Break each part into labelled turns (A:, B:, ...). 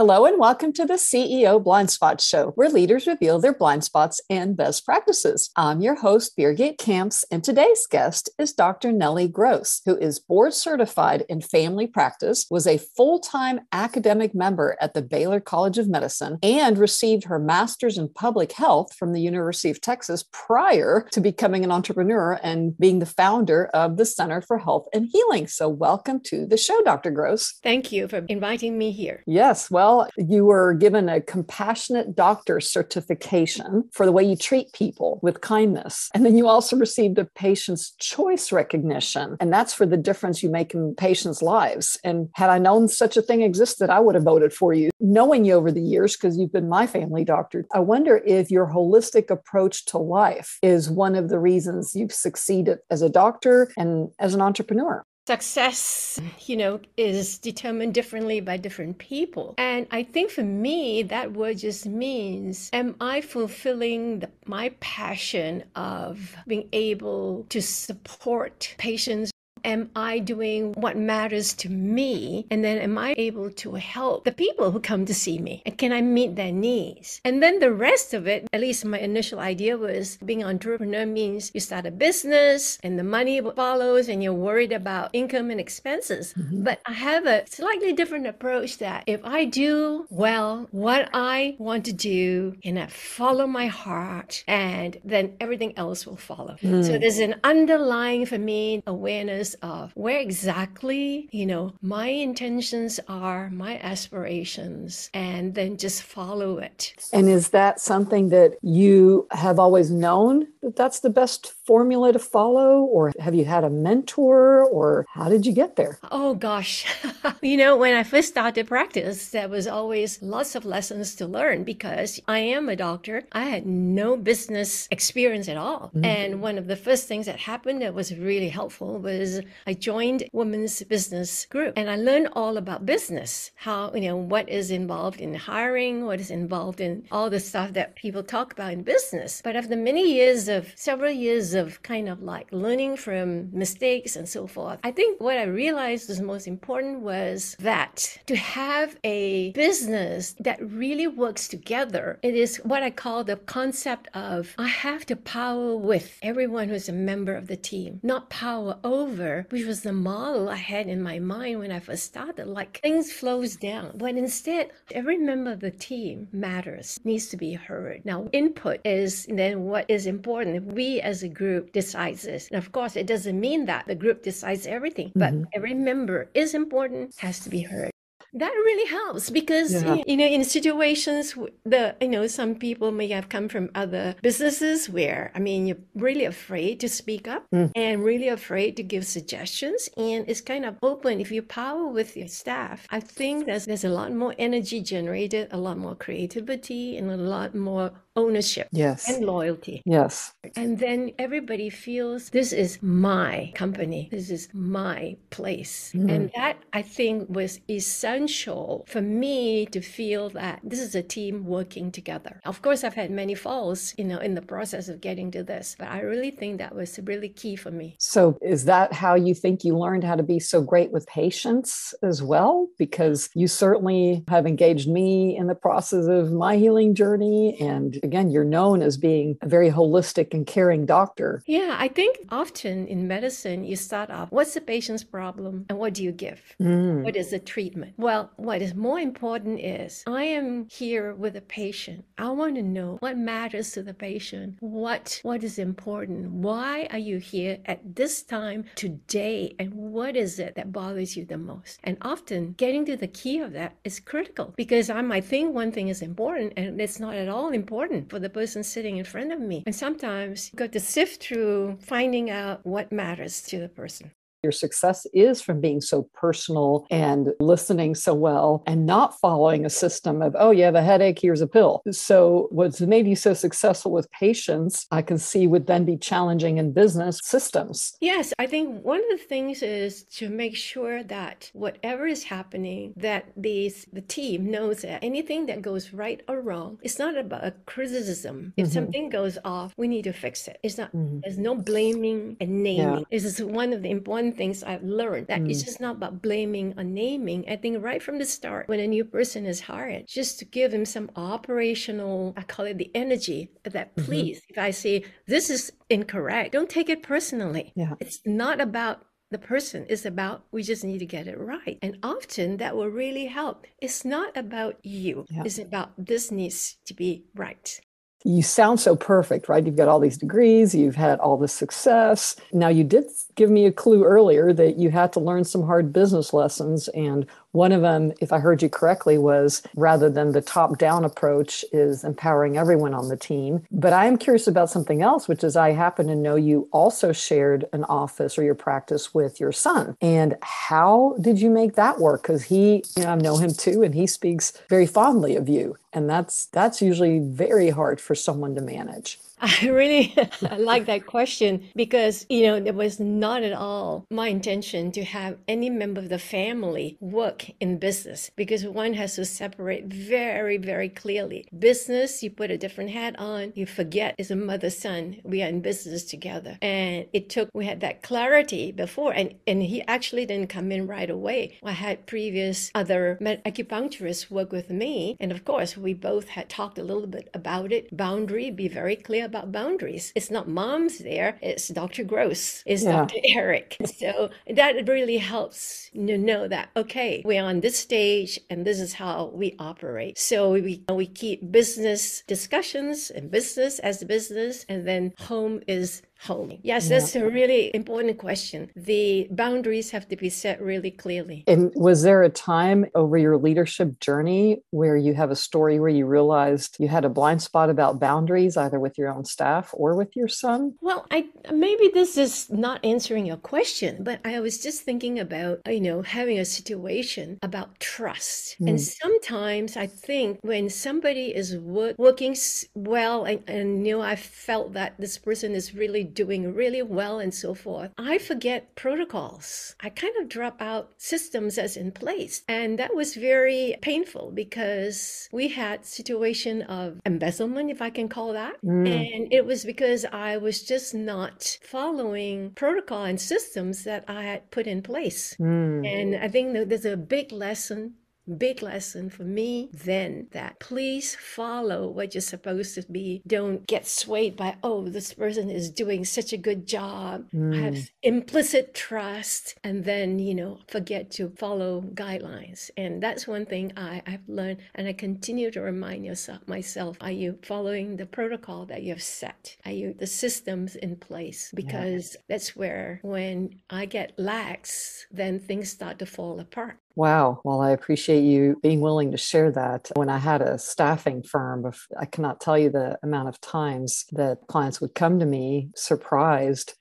A: Hello and welcome to the CEO Blind Spot Show, where leaders reveal their blind spots and best practices. I'm your host, Birgit Kamps, and today's guest is Dr. Nellie Gross, who is board certified in family practice, was a full-time academic member at the Baylor College of Medicine, and received her master's in public health from the University of Texas prior to becoming an entrepreneur and being the founder of the Center for Health and Healing. So welcome to the show, Dr. Gross.
B: Thank you for inviting me here.
A: Yes, well, well, you were given a compassionate doctor certification for the way you treat people with kindness. And then you also received a patient's choice recognition. And that's for the difference you make in patients' lives. And had I known such a thing existed, I would have voted for you. Knowing you over the years, because you've been my family doctor, I wonder if your holistic approach to life is one of the reasons you've succeeded as a doctor and as an entrepreneur
B: success, you know, is determined differently by different people. And I think for me, that word just means, am I fulfilling the, my passion of being able to support patients Am I doing what matters to me? And then am I able to help the people who come to see me? And can I meet their needs? And then the rest of it, at least my initial idea was being an entrepreneur means you start a business and the money follows and you're worried about income and expenses. Mm-hmm. But I have a slightly different approach that if I do well what I want to do and I follow my heart and then everything else will follow. Mm. So there's an underlying for me awareness of where exactly, you know, my intentions are, my aspirations, and then just follow it.
A: And is that something that you have always known that that's the best formula to follow? Or have you had a mentor? Or how did you get there?
B: Oh, gosh. you know, when I first started practice, there was always lots of lessons to learn because I am a doctor. I had no business experience at all. Mm-hmm. And one of the first things that happened that was really helpful was I joined women's business group and I learned all about business, how, you know, what is involved in hiring, what is involved in all the stuff that people talk about in business. But after many years of several years of kind of like learning from mistakes and so forth, I think what I realized was most important was that to have a business that really works together, it is what I call the concept of I have to power with everyone who's a member of the team, not power over which was the model I had in my mind when I first started. Like things flows down, but instead, every member of the team matters, needs to be heard. Now, input is then what is important. We as a group decides this, and of course, it doesn't mean that the group decides everything, but mm-hmm. every member is important, has to be heard that really helps because yeah. you know in situations the you know some people may have come from other businesses where i mean you're really afraid to speak up mm. and really afraid to give suggestions and it's kind of open if you power with your staff i think there's there's a lot more energy generated a lot more creativity and a lot more ownership
A: yes.
B: and loyalty.
A: Yes.
B: And then everybody feels this is my company. This is my place. Mm. and that i think was essential for me to feel that this is a team working together. Of course i've had many falls you know in the process of getting to this but i really think that was really key for me.
A: So is that how you think you learned how to be so great with patients as well? Because you certainly have engaged me in the process of my healing journey and again, you're known as being a very holistic and caring doctor.
B: Yeah, I think often in medicine, you start off what's the patient's problem and what do you give? Mm. What is the treatment? Well, what is more important is I am here with a patient. I want to know what matters to the patient, what what is important. Why are you here at this time today? And what is it that bothers you the most? And often getting to the key of that is critical because I might think one thing is important and it's not at all important important for the person sitting in front of me. And sometimes you've got to sift through finding out what matters to the person.
A: Your success is from being so personal and listening so well and not following a system of, oh, you have a headache, here's a pill. So, what's made you so successful with patients, I can see would then be challenging in business systems.
B: Yes, I think one of the things is to make sure that whatever is happening, that these, the team knows that anything that goes right or wrong, it's not about a criticism. If mm-hmm. something goes off, we need to fix it. It's not, mm-hmm. there's no blaming and naming. Yeah. This is one of the important things I've learned that mm. it's just not about blaming or naming. I think right from the start, when a new person is hired, just to give them some operational, I call it the energy that mm-hmm. please, mm-hmm. if I say this is incorrect, don't take it personally. Yeah. It's not about the person is about we just need to get it right and often that will really help it's not about you yeah. it's about this needs to be right
A: you sound so perfect, right? You've got all these degrees, you've had all this success. Now, you did give me a clue earlier that you had to learn some hard business lessons. And one of them, if I heard you correctly, was rather than the top down approach, is empowering everyone on the team. But I am curious about something else, which is I happen to know you also shared an office or your practice with your son. And how did you make that work? Because he, you know, I know him too, and he speaks very fondly of you. And that's that's usually very hard for someone to manage.
B: I really like that question because, you know, it was not at all my intention to have any member of the family work in business because one has to separate very, very clearly. Business, you put a different hat on, you forget it's a mother son. We are in business together. And it took, we had that clarity before, and, and he actually didn't come in right away. I had previous other acupuncturists work with me. And of course, we both had talked a little bit about it. Boundary, be very clear about boundaries. It's not mom's there, it's Dr. Gross, it's yeah. Dr. Eric. So that really helps to know that, okay, we're on this stage and this is how we operate. So we, we keep business discussions and business as business, and then home is home? Yes, yeah. that's a really important question. The boundaries have to be set really clearly.
A: And was there a time over your leadership journey where you have a story where you realized you had a blind spot about boundaries, either with your own staff or with your son?
B: Well, I maybe this is not answering your question, but I was just thinking about, you know, having a situation about trust. Mm. And sometimes I think when somebody is work, working well and, and you know, I felt that this person is really doing really well and so forth, I forget protocols. I kind of drop out systems as in place. And that was very painful because we had situation of embezzlement, if I can call that. Mm. And it was because I was just not following protocol and systems that I had put in place. Mm. And I think that there's a big lesson big lesson for me then that please follow what you're supposed to be. Don't get swayed by, oh, this person is doing such a good job. Mm. I have implicit trust and then, you know, forget to follow guidelines. And that's one thing I, I've learned and I continue to remind yourself myself, are you following the protocol that you have set? Are you the systems in place? Because yeah. that's where when I get lax, then things start to fall apart.
A: Wow. Well, I appreciate you being willing to share that. When I had a staffing firm, I cannot tell you the amount of times that clients would come to me surprised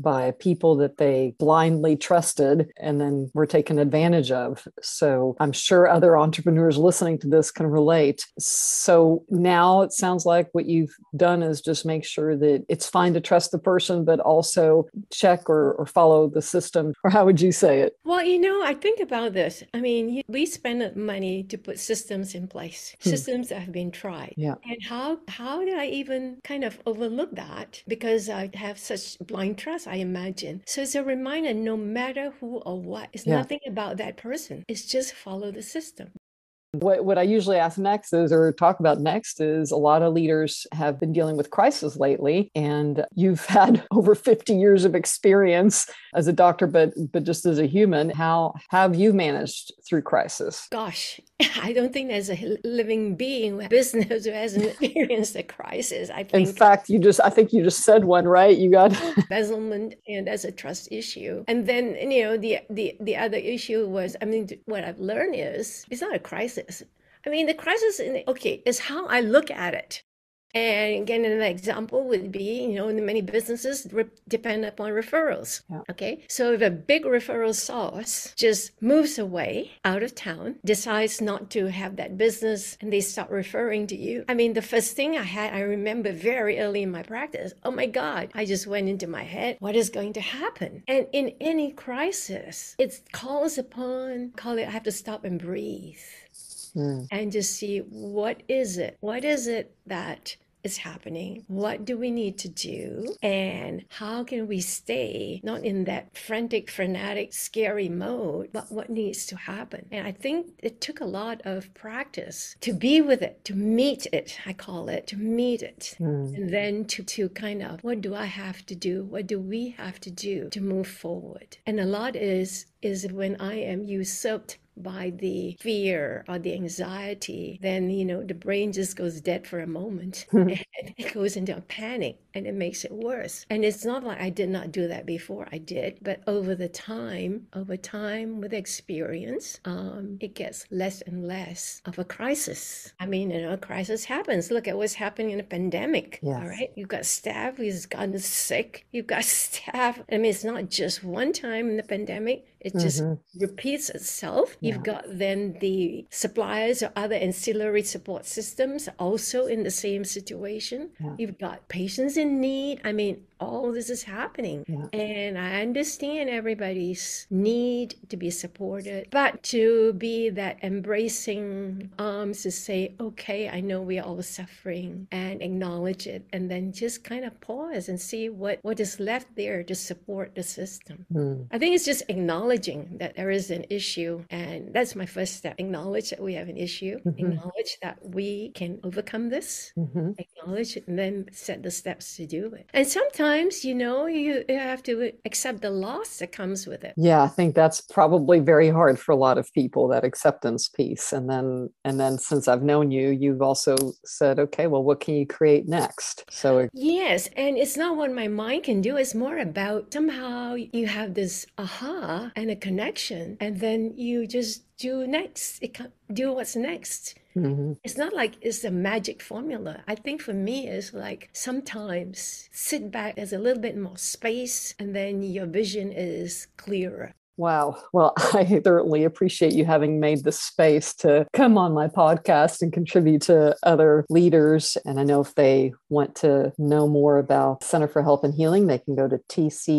A: by people that they blindly trusted and then were taken advantage of. So I'm sure other entrepreneurs listening to this can relate. So now it sounds like what you've done is just make sure that it's fine to trust the person, but also check or, or follow the system. Or how would you say it?
B: Well, you know, I think about this. I mean, we spend money to put systems in place, hmm. systems that have been tried. Yeah. And how how did I even kind of overlook that because I have such blind trust? I imagine. So it's a reminder no matter who or what, it's yeah. nothing about that person. It's just follow the system.
A: What, what I usually ask next is, or talk about next, is a lot of leaders have been dealing with crisis lately, and you've had over 50 years of experience as a doctor, but but just as a human. How have you managed through crisis?
B: Gosh, I don't think there's a living being with business who hasn't experienced a crisis. I think.
A: In fact, you just I think you just said one, right? You got
B: embezzlement, and as a trust issue, and then you know the the the other issue was, I mean, what I've learned is it's not a crisis crisis. I mean, the crisis, in okay, is how I look at it. And again, an example would be, you know, in many businesses re- depend upon referrals. Yeah. Okay. So if a big referral source just moves away out of town, decides not to have that business, and they start referring to you. I mean, the first thing I had, I remember very early in my practice, oh my God, I just went into my head, what is going to happen? And in any crisis, it calls upon, call it, I have to stop and breathe mm. and just see what is it? What is it that is happening? What do we need to do? And how can we stay not in that frantic, frenetic, scary mode, but what needs to happen? And I think it took a lot of practice to be with it, to meet it, I call it, to meet it. Mm. And then to, to kind of, what do I have to do? What do we have to do to move forward? And a lot is is when I am usurped by the fear or the anxiety, then, you know, the brain just goes dead for a moment and it goes into a panic and it makes it worse. And it's not like I did not do that before, I did, but over the time, over time with experience, um, it gets less and less of a crisis. I mean, you know, a crisis happens. Look at what's happening in a pandemic. Yes. All right. You've got staff who's gotten sick. You've got staff. I mean, it's not just one time in the pandemic. It just mm-hmm. repeats itself. Yeah. You've got then the suppliers or other ancillary support systems also in the same situation. Yeah. You've got patients in need. I mean, all this is happening. Yeah. And I understand everybody's need to be supported, but to be that embracing arms to say, okay, I know we're all suffering and acknowledge it, and then just kind of pause and see what, what is left there to support the system. Mm. I think it's just acknowledging that there is an issue. And that's my first step. Acknowledge that we have an issue, mm-hmm. acknowledge that we can overcome this, mm-hmm. acknowledge it, and then set the steps to do it. And sometimes sometimes, you know, you have to accept the loss that comes with it.
A: Yeah, I think that's probably very hard for a lot of people that acceptance piece. And then and then since I've known you, you've also said, okay, well, what can you create next? So
B: Yes, and it's not what my mind can do, it's more about somehow you have this aha and a connection and then you just do next it do what's next mm-hmm. it's not like it's a magic formula i think for me it's like sometimes sit back there's a little bit more space and then your vision is clearer
A: Wow. Well, I certainly appreciate you having made the space to come on my podcast and contribute to other leaders. And I know if they want to know more about Center for Health and Healing, they can go to tchh.net.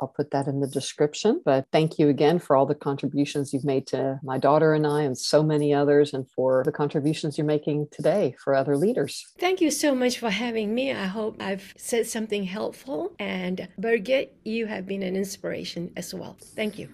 A: I'll put that in the description. But thank you again for all the contributions you've made to my daughter and I, and so many others, and for the contributions you're making today for other leaders.
B: Thank you so much for having me. I hope I've said something helpful. And Birgit, you have been an inspiration as well. Thank you.